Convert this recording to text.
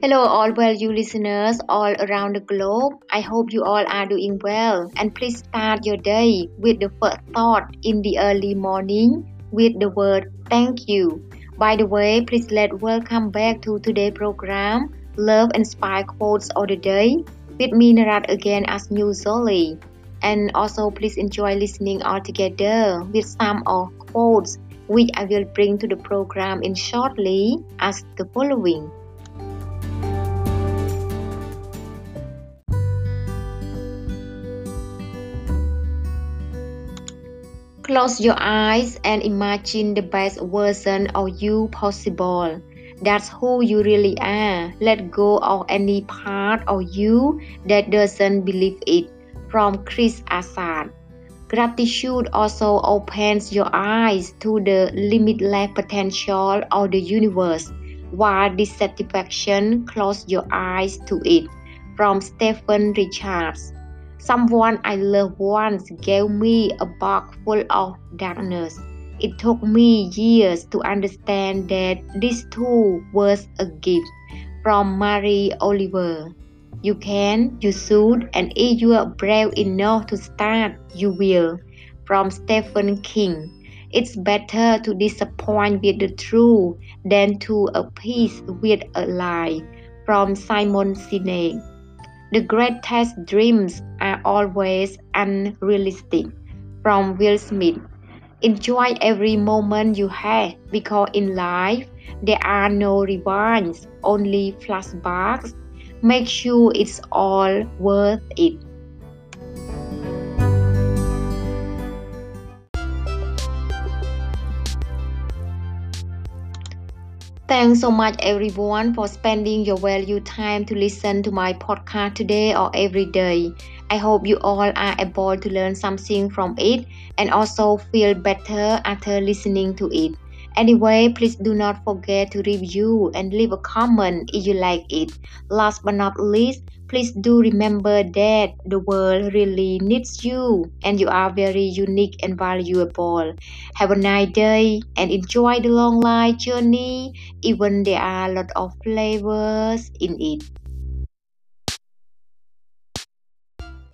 Hello, all well you listeners all around the globe. I hope you all are doing well. And please start your day with the first thought in the early morning with the word thank you. By the way, please let welcome back to today's program, Love and Inspire Quotes of the Day. With me, Narat, again as New usually. And also, please enjoy listening all together with some of quotes which I will bring to the program in shortly as the following. Close your eyes and imagine the best version of you possible. That's who you really are. Let go of any part of you that doesn't believe it. From Chris Assaad. Gratitude also opens your eyes to the limitless potential of the universe, while dissatisfaction closes your eyes to it. From Stephen Richards. Someone I loved once gave me a box full of darkness. It took me years to understand that this too was a gift. From Mary Oliver. You can, you should, and if you are brave enough to start, you will. From Stephen King. It's better to disappoint with the truth than to appease with a lie. From Simon Sinek. The greatest dreams always unrealistic. From Will Smith. Enjoy every moment you have because in life there are no rewinds, only flashbacks make sure it's all worth it. Thanks so much everyone for spending your valuable time to listen to my podcast today or every day. I hope you all are able to learn something from it and also feel better after listening to it. Anyway, please do not forget to review and leave a comment if you like it. Last but not least, please do remember that the world really needs you and you are very unique and valuable. Have a nice day and enjoy the long life journey, even there are a lot of flavors in it.